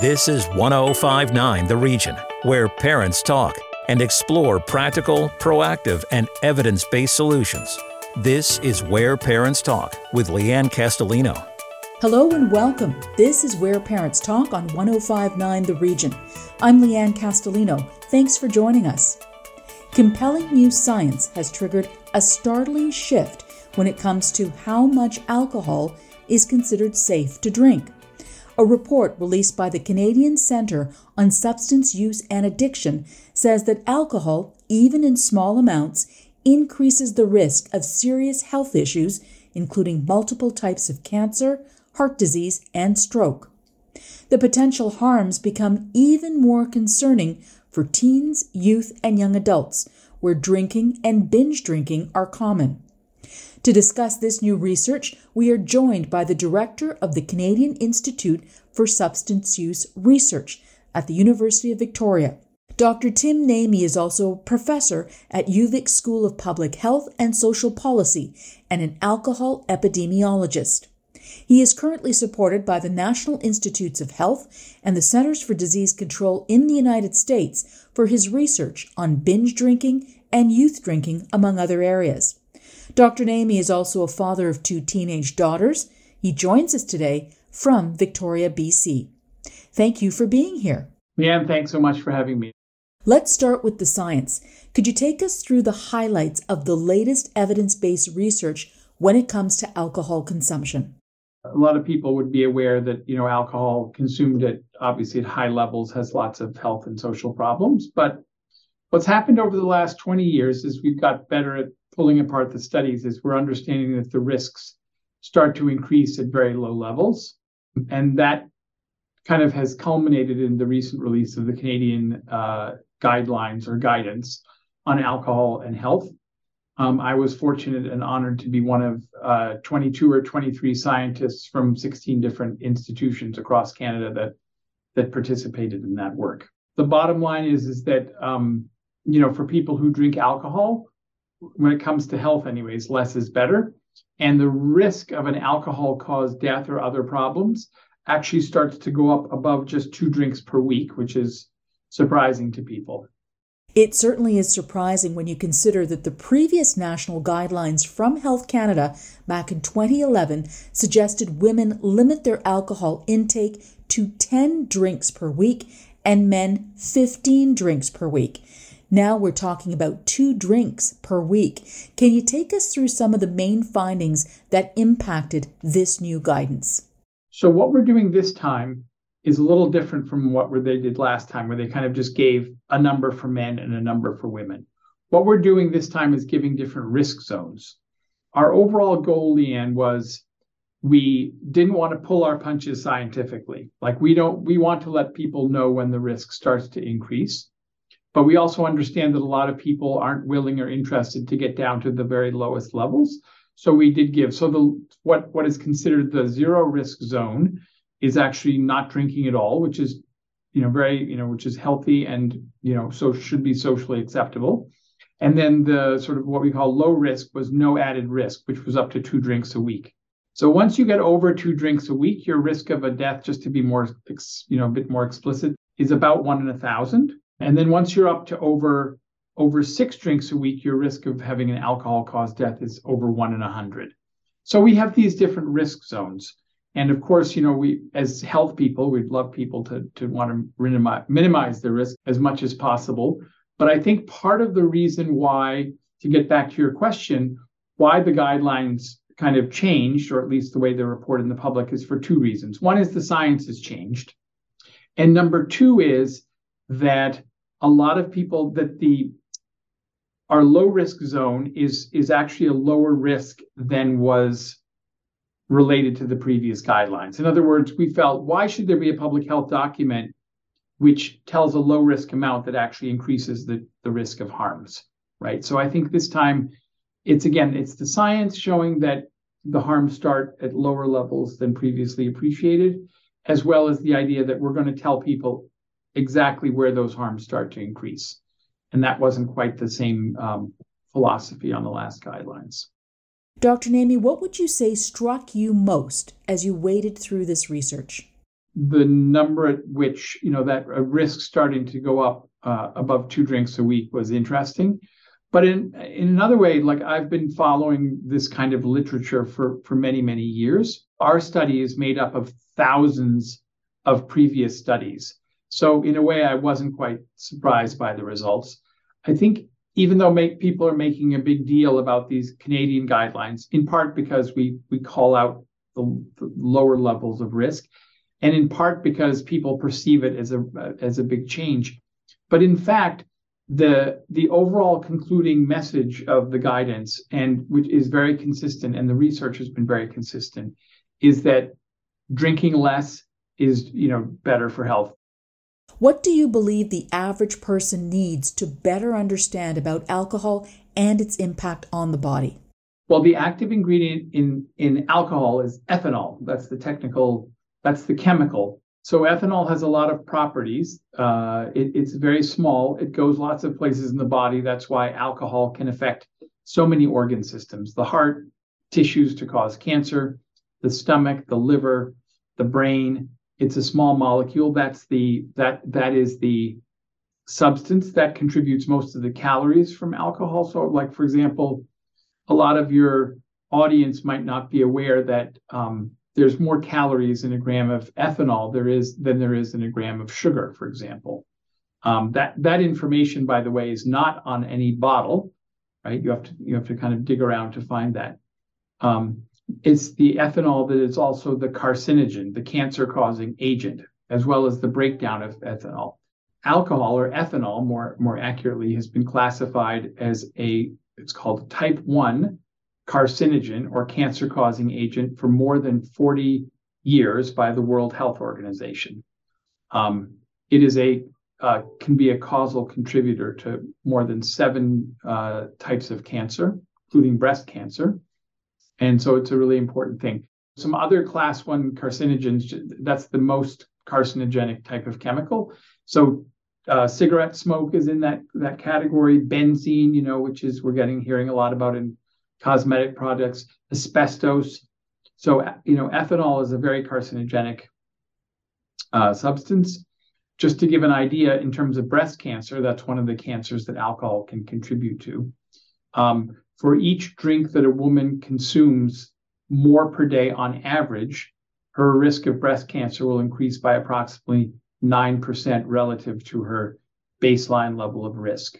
This is 1059 The Region, where parents talk and explore practical, proactive, and evidence based solutions. This is Where Parents Talk with Leanne Castellino. Hello and welcome. This is Where Parents Talk on 1059 The Region. I'm Leanne Castellino. Thanks for joining us. Compelling new science has triggered a startling shift when it comes to how much alcohol is considered safe to drink. A report released by the Canadian Centre on Substance Use and Addiction says that alcohol, even in small amounts, increases the risk of serious health issues, including multiple types of cancer, heart disease, and stroke. The potential harms become even more concerning for teens, youth, and young adults, where drinking and binge drinking are common. To discuss this new research, we are joined by the director of the Canadian Institute for Substance Use Research at the University of Victoria. Dr. Tim Naimi is also a professor at UVic School of Public Health and Social Policy and an alcohol epidemiologist. He is currently supported by the National Institutes of Health and the Centers for Disease Control in the United States for his research on binge drinking and youth drinking, among other areas. Dr. Naimi is also a father of two teenage daughters. He joins us today from Victoria, BC. Thank you for being here. Leanne, thanks so much for having me. Let's start with the science. Could you take us through the highlights of the latest evidence based research when it comes to alcohol consumption? A lot of people would be aware that you know alcohol consumed at obviously at high levels has lots of health and social problems. But what's happened over the last 20 years is we've got better at pulling apart the studies is we're understanding that the risks start to increase at very low levels. And that kind of has culminated in the recent release of the Canadian uh, guidelines or guidance on alcohol and health. Um, I was fortunate and honored to be one of uh, 22 or 23 scientists from 16 different institutions across Canada that that participated in that work. The bottom line is is that um, you know for people who drink alcohol, when it comes to health, anyways, less is better. And the risk of an alcohol caused death or other problems actually starts to go up above just two drinks per week, which is surprising to people. It certainly is surprising when you consider that the previous national guidelines from Health Canada back in 2011 suggested women limit their alcohol intake to 10 drinks per week and men 15 drinks per week. Now we're talking about two drinks per week. Can you take us through some of the main findings that impacted this new guidance? So, what we're doing this time is a little different from what they did last time, where they kind of just gave a number for men and a number for women. What we're doing this time is giving different risk zones. Our overall goal, Leanne, was we didn't want to pull our punches scientifically. Like we don't, we want to let people know when the risk starts to increase. But we also understand that a lot of people aren't willing or interested to get down to the very lowest levels. So we did give. So the what what is considered the zero risk zone is actually not drinking at all, which is you know very you know which is healthy and you know so should be socially acceptable. And then the sort of what we call low risk was no added risk, which was up to two drinks a week. So once you get over two drinks a week, your risk of a death, just to be more, you know, a bit more explicit, is about one in a thousand. And then once you're up to over over six drinks a week, your risk of having an alcohol caused death is over one in a hundred. So we have these different risk zones. And of course, you know, we as health people, we'd love people to, to want to minimize, minimize the risk as much as possible. But I think part of the reason why, to get back to your question, why the guidelines kind of changed, or at least the way they're reported in the public, is for two reasons. One is the science has changed. And number two is that a lot of people that the our low risk zone is is actually a lower risk than was related to the previous guidelines. In other words, we felt why should there be a public health document which tells a low risk amount that actually increases the, the risk of harms, right? So I think this time it's again, it's the science showing that the harms start at lower levels than previously appreciated, as well as the idea that we're going to tell people exactly where those harms start to increase. And that wasn't quite the same um, philosophy on the last guidelines. Dr. Naimi, what would you say struck you most as you waded through this research? the number at which you know that risk starting to go up uh, above two drinks a week was interesting. But in in another way, like I've been following this kind of literature for for many many years. Our study is made up of thousands of previous studies. So in a way, I wasn't quite surprised by the results. I think even though make, people are making a big deal about these Canadian guidelines, in part because we we call out the, the lower levels of risk, and in part because people perceive it as a as a big change. But in fact, the the overall concluding message of the guidance, and which is very consistent, and the research has been very consistent, is that drinking less is you know better for health what do you believe the average person needs to better understand about alcohol and its impact on the body? Well, the active ingredient in, in alcohol is ethanol. That's the technical, that's the chemical. So ethanol has a lot of properties. Uh, it, it's very small. It goes lots of places in the body. That's why alcohol can affect so many organ systems: the heart, tissues to cause cancer, the stomach, the liver, the brain, it's a small molecule. That's the that that is the substance that contributes most of the calories from alcohol. So, like for example, a lot of your audience might not be aware that um, there's more calories in a gram of ethanol there is than there is in a gram of sugar, for example. Um, that that information, by the way, is not on any bottle, right? You have to you have to kind of dig around to find that. Um, it's the ethanol that is also the carcinogen, the cancer causing agent, as well as the breakdown of ethanol. Alcohol or ethanol, more, more accurately, has been classified as a, it's called type 1 carcinogen or cancer causing agent for more than 40 years by the World Health Organization. Um, it is a uh, can be a causal contributor to more than seven uh, types of cancer, including breast cancer. And so it's a really important thing. Some other class one carcinogens, that's the most carcinogenic type of chemical. So uh, cigarette smoke is in that that category. Benzene, you know, which is we're getting hearing a lot about in cosmetic products. Asbestos. So you know, ethanol is a very carcinogenic uh, substance. Just to give an idea, in terms of breast cancer, that's one of the cancers that alcohol can contribute to. Um, for each drink that a woman consumes more per day on average, her risk of breast cancer will increase by approximately 9% relative to her baseline level of risk.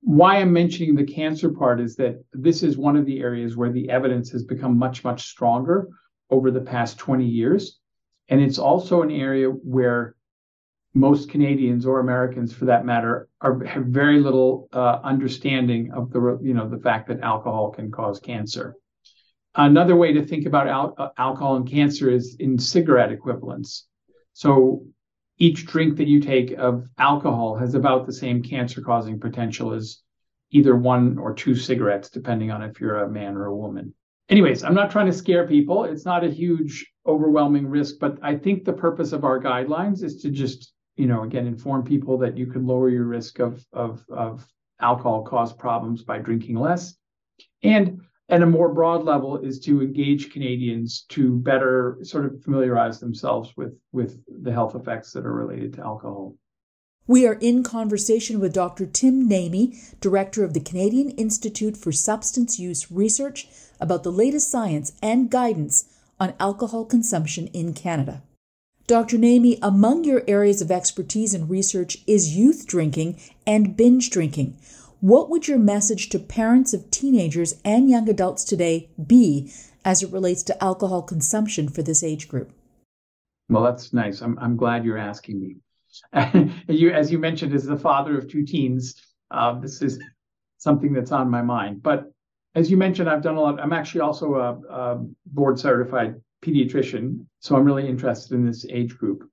Why I'm mentioning the cancer part is that this is one of the areas where the evidence has become much, much stronger over the past 20 years. And it's also an area where most Canadians or Americans, for that matter, are have very little uh, understanding of the you know the fact that alcohol can cause cancer. Another way to think about al- uh, alcohol and cancer is in cigarette equivalents. So each drink that you take of alcohol has about the same cancer-causing potential as either one or two cigarettes, depending on if you're a man or a woman. Anyways, I'm not trying to scare people. It's not a huge, overwhelming risk, but I think the purpose of our guidelines is to just you know, again, inform people that you can lower your risk of of of alcohol caused problems by drinking less. And at a more broad level is to engage Canadians to better sort of familiarize themselves with with the health effects that are related to alcohol. We are in conversation with Dr. Tim Naimi, Director of the Canadian Institute for Substance Use Research, about the latest science and guidance on alcohol consumption in Canada. Dr. Naimi, among your areas of expertise and research is youth drinking and binge drinking. What would your message to parents of teenagers and young adults today be as it relates to alcohol consumption for this age group? Well, that's nice. I'm, I'm glad you're asking me. you, as you mentioned, as the father of two teens, uh, this is something that's on my mind. But as you mentioned, I've done a lot. I'm actually also a, a board certified pediatrician, so I'm really interested in this age group.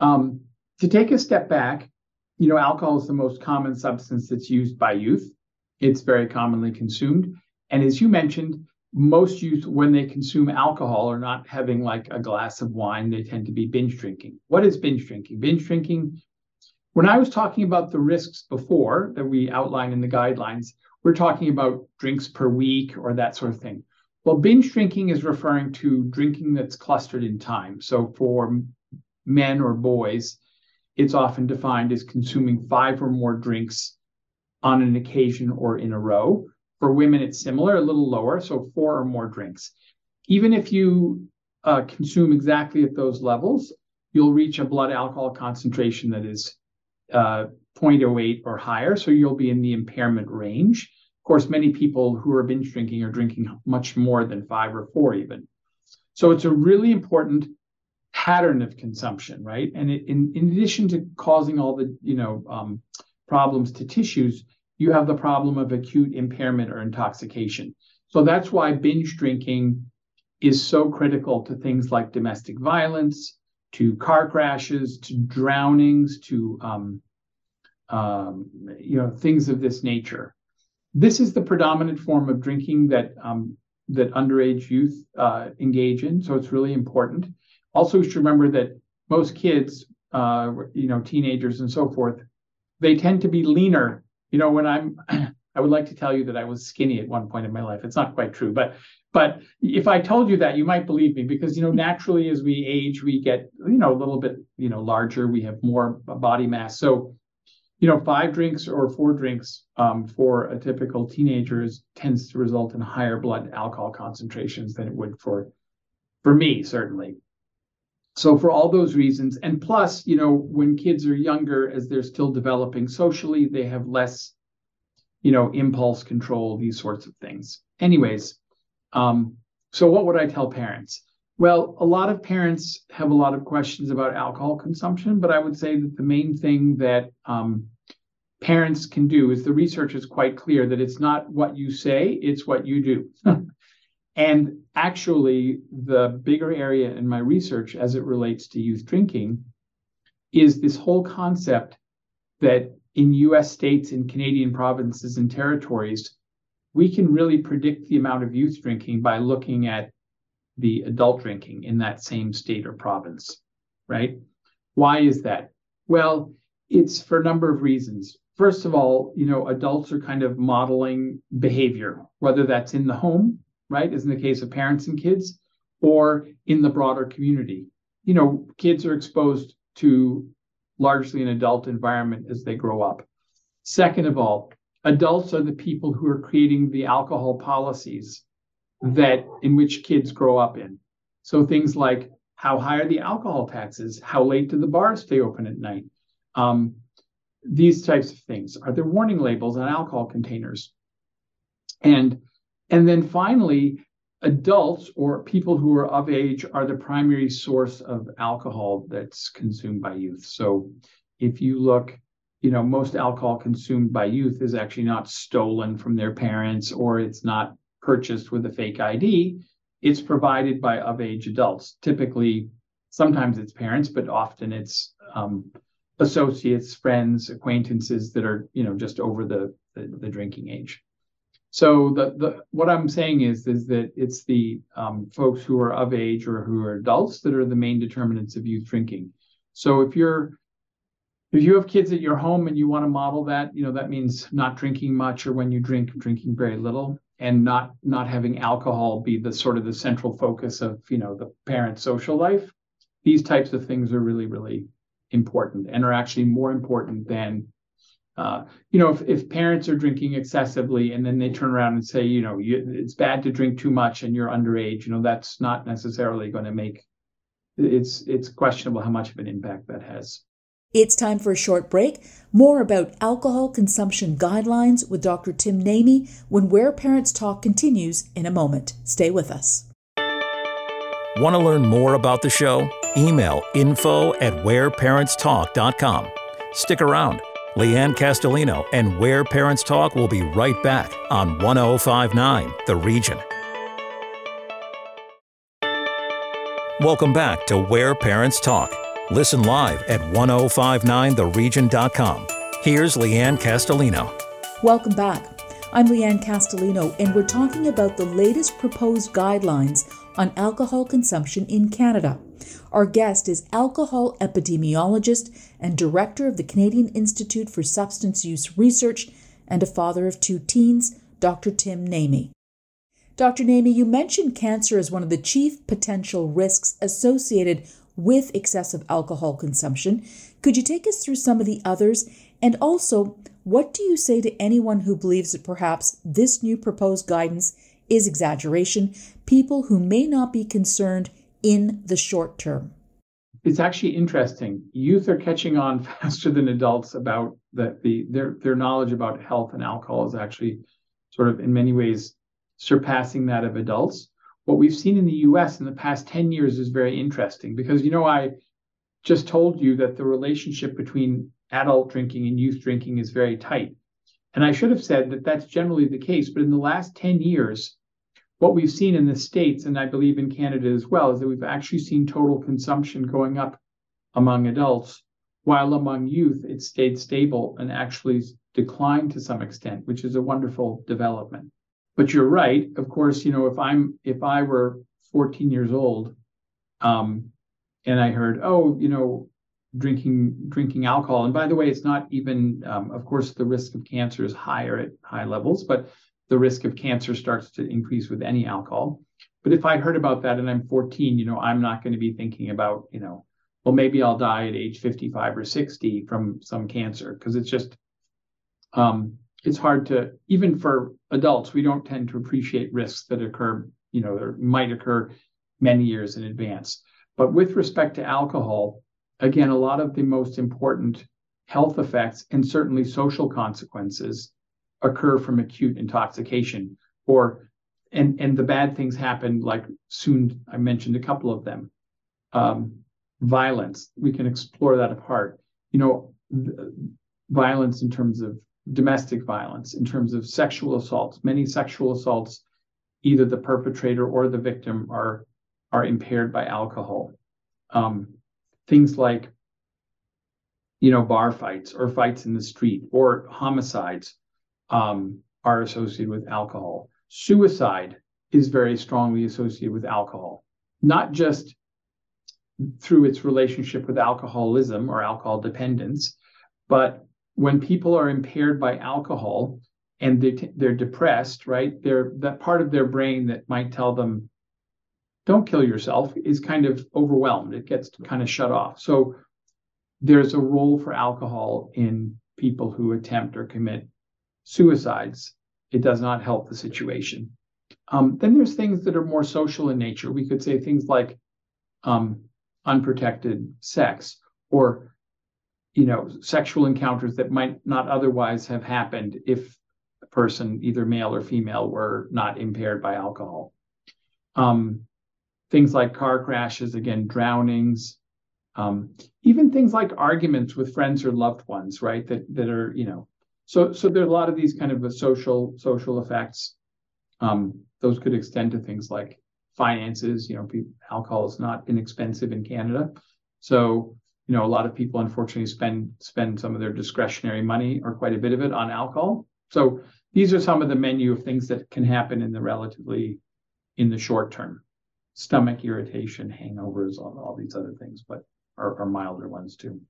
Um, to take a step back, you know, alcohol is the most common substance that's used by youth. It's very commonly consumed. And as you mentioned, most youth, when they consume alcohol, are not having like a glass of wine. They tend to be binge drinking. What is binge drinking? Binge drinking, when I was talking about the risks before that we outline in the guidelines, we're talking about drinks per week or that sort of thing. Well, binge drinking is referring to drinking that's clustered in time. So for men or boys, it's often defined as consuming five or more drinks on an occasion or in a row. For women, it's similar, a little lower, so four or more drinks. Even if you uh, consume exactly at those levels, you'll reach a blood alcohol concentration that is uh, 0.08 or higher, so you'll be in the impairment range. Of course, many people who are binge drinking are drinking much more than five or four, even. So it's a really important pattern of consumption, right? And it, in, in addition to causing all the you know um, problems to tissues, you have the problem of acute impairment or intoxication. So that's why binge drinking is so critical to things like domestic violence, to car crashes, to drownings, to um, um, you know things of this nature. This is the predominant form of drinking that um, that underage youth uh, engage in, so it's really important. Also, you should remember that most kids, uh, you know, teenagers and so forth, they tend to be leaner. You know, when I'm, I would like to tell you that I was skinny at one point in my life. It's not quite true, but but if I told you that, you might believe me because you know naturally as we age, we get you know a little bit you know larger. We have more body mass. So you know, five drinks or four drinks um, for a typical teenager tends to result in higher blood alcohol concentrations than it would for for me certainly. So for all those reasons, and plus, you know, when kids are younger, as they're still developing socially, they have less, you know, impulse control, these sorts of things. Anyways, um, so what would I tell parents? Well, a lot of parents have a lot of questions about alcohol consumption, but I would say that the main thing that um, parents can do is the research is quite clear that it's not what you say, it's what you do. and actually, the bigger area in my research as it relates to youth drinking is this whole concept that in US states and Canadian provinces and territories, we can really predict the amount of youth drinking by looking at the adult drinking in that same state or province, right? Why is that? Well, it's for a number of reasons. First of all, you know, adults are kind of modeling behavior, whether that's in the home, right, as in the case of parents and kids, or in the broader community. You know, kids are exposed to largely an adult environment as they grow up. Second of all, adults are the people who are creating the alcohol policies that in which kids grow up in. So things like how high are the alcohol taxes? How late do the bars stay open at night? Um, these types of things. Are there warning labels on alcohol containers? And and then finally, adults or people who are of age are the primary source of alcohol that's consumed by youth. So if you look, you know, most alcohol consumed by youth is actually not stolen from their parents or it's not purchased with a fake ID, it's provided by of age adults. Typically, sometimes it's parents, but often it's um, associates, friends, acquaintances that are you know just over the, the, the drinking age. So the the what I'm saying is is that it's the um, folks who are of age or who are adults that are the main determinants of youth drinking. So if you're if you have kids at your home and you want to model that, you know that means not drinking much, or when you drink, drinking very little and not not having alcohol be the sort of the central focus of you know the parent social life these types of things are really really important and are actually more important than uh, you know if, if parents are drinking excessively and then they turn around and say you know you, it's bad to drink too much and you're underage you know that's not necessarily going to make it's it's questionable how much of an impact that has it's time for a short break. More about alcohol consumption guidelines with Dr. Tim Naimi when Where Parents Talk continues in a moment. Stay with us. Want to learn more about the show? Email info at whereparentstalk.com. Stick around. Leanne Castellino and Where Parents Talk will be right back on 1059 The Region. Welcome back to Where Parents Talk. Listen live at 1059theregion.com. Here's Leanne Castellino. Welcome back. I'm Leanne Castellino, and we're talking about the latest proposed guidelines on alcohol consumption in Canada. Our guest is alcohol epidemiologist and director of the Canadian Institute for Substance Use Research and a father of two teens, Dr. Tim Naimi. Dr. Naimi, you mentioned cancer as one of the chief potential risks associated with excessive alcohol consumption. Could you take us through some of the others? And also, what do you say to anyone who believes that perhaps this new proposed guidance is exaggeration, people who may not be concerned in the short term? It's actually interesting. Youth are catching on faster than adults about that the their their knowledge about health and alcohol is actually sort of in many ways surpassing that of adults. What we've seen in the US in the past 10 years is very interesting because you know I just told you that the relationship between adult drinking and youth drinking is very tight. And I should have said that that's generally the case, but in the last 10 years what we've seen in the states and I believe in Canada as well is that we've actually seen total consumption going up among adults while among youth it stayed stable and actually declined to some extent, which is a wonderful development. But you're right. Of course, you know, if I'm if I were 14 years old, um, and I heard, oh, you know, drinking drinking alcohol, and by the way, it's not even. Um, of course, the risk of cancer is higher at high levels, but the risk of cancer starts to increase with any alcohol. But if I heard about that and I'm 14, you know, I'm not going to be thinking about, you know, well, maybe I'll die at age 55 or 60 from some cancer because it's just um, it's hard to even for adults we don't tend to appreciate risks that occur you know that might occur many years in advance. But with respect to alcohol again a lot of the most important health effects and certainly social consequences occur from acute intoxication or and and the bad things happen like soon i mentioned a couple of them. Um, violence we can explore that apart. You know violence in terms of domestic violence, in terms of sexual assaults. Many sexual assaults, either the perpetrator or the victim are are impaired by alcohol. Um, things like, you know, bar fights or fights in the street or homicides um, are associated with alcohol. Suicide is very strongly associated with alcohol, not just through its relationship with alcoholism or alcohol dependence, but when people are impaired by alcohol and they, they're depressed, right? They're that part of their brain that might tell them, don't kill yourself, is kind of overwhelmed. It gets kind of shut off. So there's a role for alcohol in people who attempt or commit suicides. It does not help the situation. Um, then there's things that are more social in nature. We could say things like um, unprotected sex or you know, sexual encounters that might not otherwise have happened if a person, either male or female, were not impaired by alcohol. Um, things like car crashes, again, drownings, um, even things like arguments with friends or loved ones, right? That that are, you know, so so there are a lot of these kind of social social effects. Um, those could extend to things like finances. You know, alcohol is not inexpensive in Canada, so you know, a lot of people unfortunately spend spend some of their discretionary money or quite a bit of it on alcohol. So these are some of the menu of things that can happen in the relatively in the short term. Stomach irritation, hangovers, all, all these other things, but are, are milder ones too.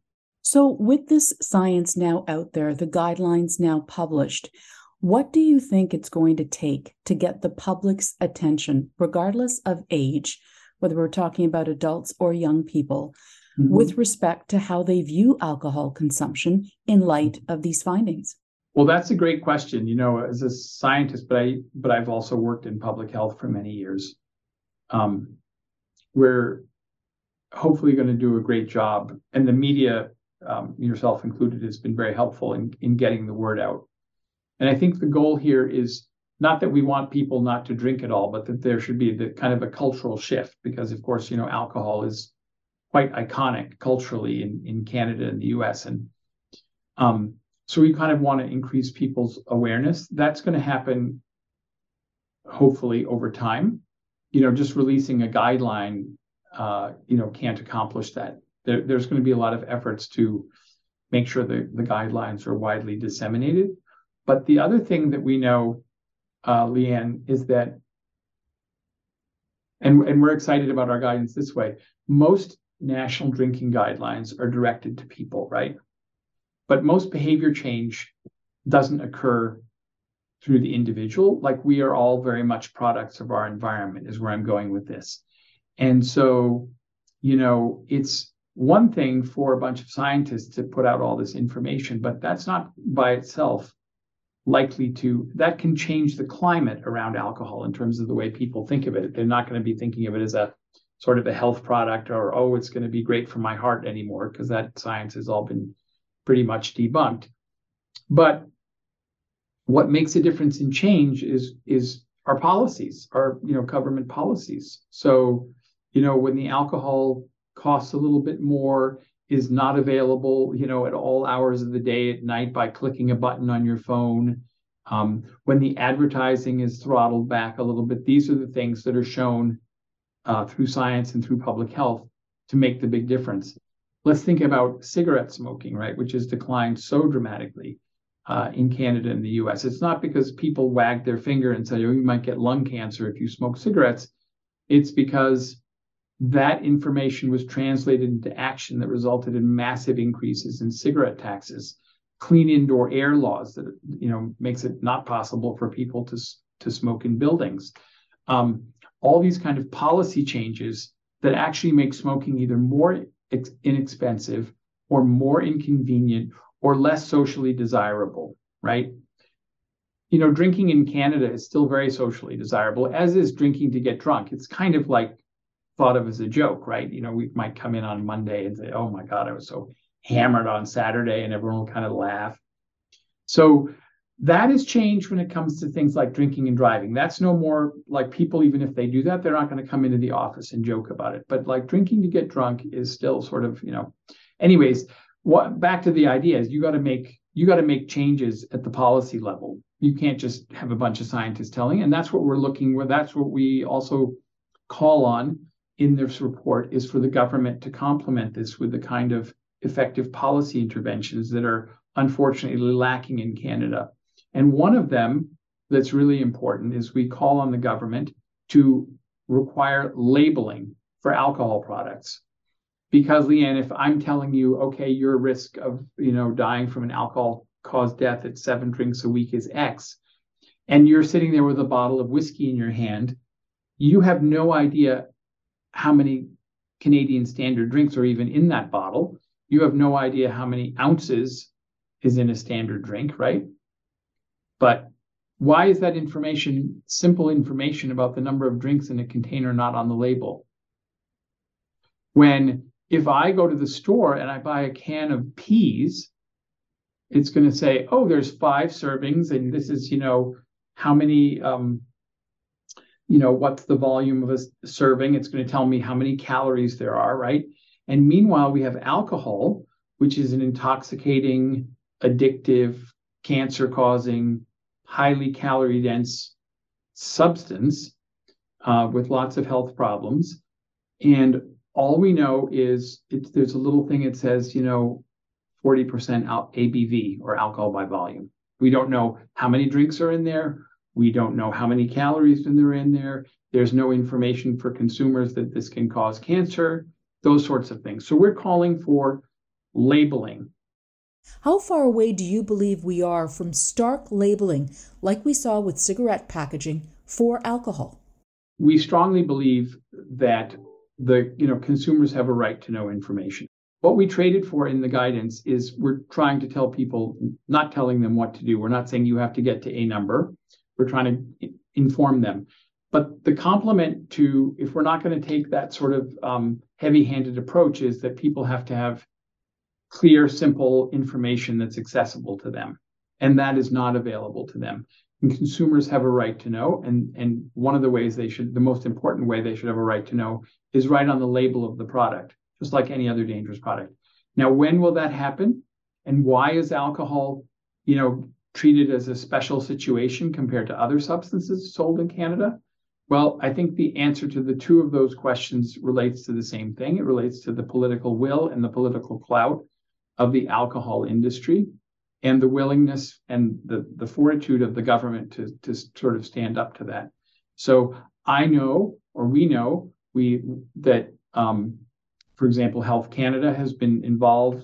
So, with this science now out there, the guidelines now published, what do you think it's going to take to get the public's attention, regardless of age, whether we're talking about adults or young people, mm-hmm. with respect to how they view alcohol consumption in light of these findings? Well, that's a great question. You know, as a scientist, but I but I've also worked in public health for many years. Um, we're hopefully going to do a great job, and the media, um, yourself included, has been very helpful in in getting the word out. And I think the goal here is not that we want people not to drink at all, but that there should be the kind of a cultural shift because, of course, you know, alcohol is quite iconic culturally in, in Canada and the US. And um, so we kind of want to increase people's awareness. That's going to happen hopefully over time. You know, just releasing a guideline, uh, you know, can't accomplish that. There, there's going to be a lot of efforts to make sure that the guidelines are widely disseminated. But the other thing that we know, uh, Leanne, is that, and, and we're excited about our guidance this way, most national drinking guidelines are directed to people, right? But most behavior change doesn't occur through the individual. Like we are all very much products of our environment, is where I'm going with this. And so you know, it's one thing for a bunch of scientists to put out all this information, but that's not by itself likely to that can change the climate around alcohol in terms of the way people think of it. They're not going to be thinking of it as a sort of a health product or oh it's going to be great for my heart anymore because that science has all been pretty much debunked. But what makes a difference in change is is our policies, our you know government policies. So you know when the alcohol costs a little bit more is not available, you know, at all hours of the day at night by clicking a button on your phone. Um, when the advertising is throttled back a little bit, these are the things that are shown uh, through science and through public health to make the big difference. Let's think about cigarette smoking, right, which has declined so dramatically uh, in Canada and the US. It's not because people wag their finger and say, oh, you might get lung cancer if you smoke cigarettes. It's because that information was translated into action that resulted in massive increases in cigarette taxes, clean indoor air laws that you know makes it not possible for people to to smoke in buildings. Um, all these kind of policy changes that actually make smoking either more ex- inexpensive or more inconvenient or less socially desirable, right? You know, drinking in Canada is still very socially desirable, as is drinking to get drunk. It's kind of like thought of as a joke, right? You know, we might come in on Monday and say, "Oh my God, I was so hammered on Saturday," and everyone will kind of laugh. So that has changed when it comes to things like drinking and driving. That's no more like people, even if they do that, they're not going to come into the office and joke about it. But like drinking to get drunk is still sort of, you know. Anyways, what back to the idea is you got to make you got to make changes at the policy level. You can't just have a bunch of scientists telling, and that's what we're looking for. That's what we also call on in this report is for the government to complement this with the kind of effective policy interventions that are unfortunately lacking in Canada. And one of them that's really important is we call on the government to require labeling for alcohol products. Because Leanne, if I'm telling you, okay, your risk of you know dying from an alcohol caused death at seven drinks a week is X, and you're sitting there with a bottle of whiskey in your hand, you have no idea how many Canadian standard drinks are even in that bottle. You have no idea how many ounces is in a standard drink, right? But why is that information, simple information about the number of drinks in a container, not on the label? When if I go to the store and I buy a can of peas, it's going to say, oh, there's five servings, and this is, you know, how many um, you know, what's the volume of a serving? It's going to tell me how many calories there are, right? And meanwhile, we have alcohol, which is an intoxicating, addictive, cancer causing, highly calorie dense substance uh, with lots of health problems. And all we know is there's a little thing that says, you know, 40% ABV or alcohol by volume. We don't know how many drinks are in there. We don't know how many calories are in there. There's no information for consumers that this can cause cancer, those sorts of things. So we're calling for labeling. How far away do you believe we are from stark labeling, like we saw with cigarette packaging, for alcohol? We strongly believe that the you know consumers have a right to know information. What we traded for in the guidance is we're trying to tell people, not telling them what to do. We're not saying you have to get to a number. We're trying to inform them. But the complement to, if we're not going to take that sort of um, heavy handed approach, is that people have to have clear, simple information that's accessible to them. And that is not available to them. And consumers have a right to know. And, and one of the ways they should, the most important way they should have a right to know is right on the label of the product, just like any other dangerous product. Now, when will that happen? And why is alcohol, you know, treated as a special situation compared to other substances sold in Canada? Well, I think the answer to the two of those questions relates to the same thing. It relates to the political will and the political clout of the alcohol industry and the willingness and the, the fortitude of the government to, to sort of stand up to that. So I know, or we know, we that um, for example, Health Canada has been involved,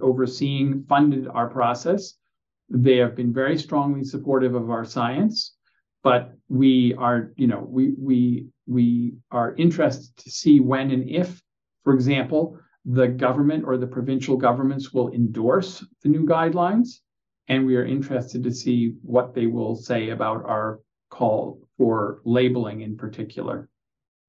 overseeing, funded our process. They have been very strongly supportive of our science, but we are, you know, we we we are interested to see when and if For example, the government or the provincial governments will endorse the new guidelines, and we are interested to see what they will say about our call for labeling in particular.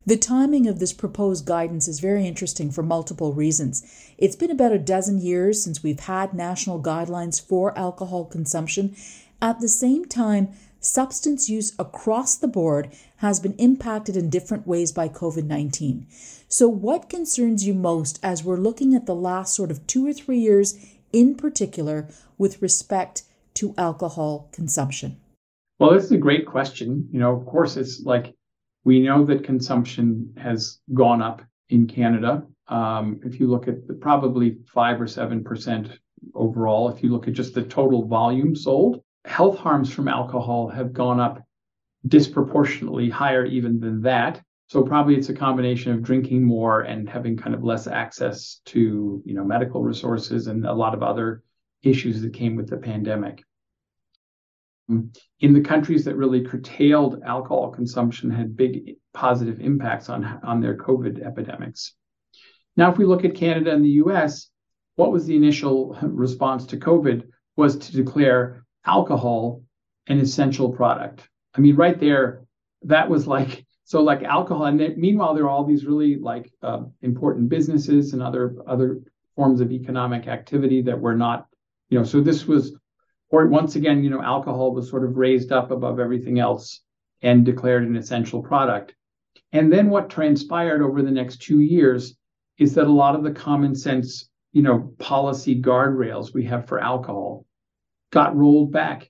The timing of this proposed guidance is very interesting for multiple reasons. It's been about a dozen years since we've had national guidelines for alcohol consumption. At the same time, substance use across the board has been impacted in different ways by COVID 19. So, what concerns you most as we're looking at the last sort of two or three years in particular with respect to alcohol consumption? Well, this is a great question. You know, of course, it's like we know that consumption has gone up in Canada. Um, if you look at the, probably five or seven percent overall, if you look at just the total volume sold, health harms from alcohol have gone up disproportionately higher even than that. So probably it's a combination of drinking more and having kind of less access to you know medical resources and a lot of other issues that came with the pandemic. In the countries that really curtailed alcohol consumption had big positive impacts on, on their COVID epidemics. Now, if we look at Canada and the US, what was the initial response to COVID was to declare alcohol an essential product. I mean, right there, that was like so like alcohol. And then, meanwhile, there are all these really like uh, important businesses and other other forms of economic activity that were not, you know. So this was, or once again, you know, alcohol was sort of raised up above everything else and declared an essential product. And then what transpired over the next two years is that a lot of the common sense, you know, policy guardrails we have for alcohol got rolled back.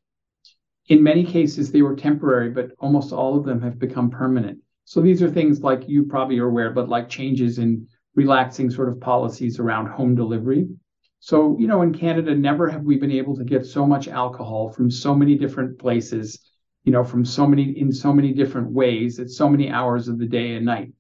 In many cases, they were temporary, but almost all of them have become permanent. So these are things like you probably are aware, but like changes in relaxing sort of policies around home delivery. So, you know, in Canada, never have we been able to get so much alcohol from so many different places, you know, from so many, in so many different ways at so many hours of the day and night.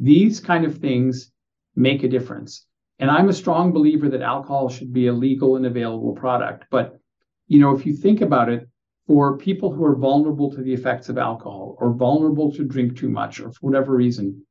These kind of things make a difference. And I'm a strong believer that alcohol should be a legal and available product. But you know, if you think about it, for people who are vulnerable to the effects of alcohol or vulnerable to drink too much or for whatever reason,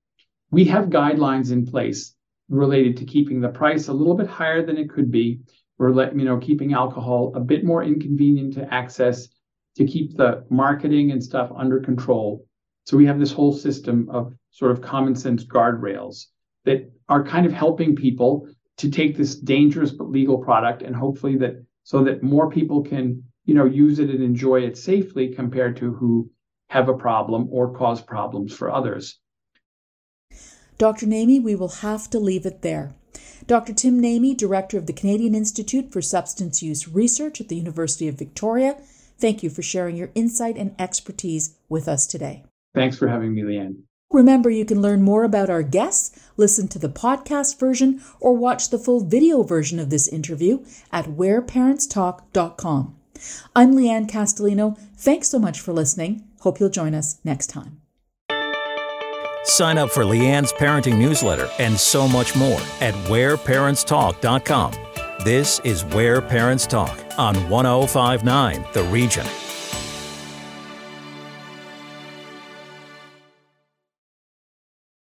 we have guidelines in place related to keeping the price a little bit higher than it could be, or let you know, keeping alcohol a bit more inconvenient to access, to keep the marketing and stuff under control. So we have this whole system of sort of common sense guardrails that are kind of helping people to take this dangerous but legal product and hopefully that so that more people can, you know, use it and enjoy it safely compared to who have a problem or cause problems for others. Dr. Naimi, we will have to leave it there. Dr. Tim Naimi, Director of the Canadian Institute for Substance Use Research at the University of Victoria, thank you for sharing your insight and expertise with us today. Thanks for having me, Leanne. Remember, you can learn more about our guests, listen to the podcast version, or watch the full video version of this interview at whereparentstalk.com. I'm Leanne Castellino. Thanks so much for listening. Hope you'll join us next time. Sign up for Leanne's parenting newsletter and so much more at whereparentstalk.com. This is Where Parents Talk on 1059 The Region.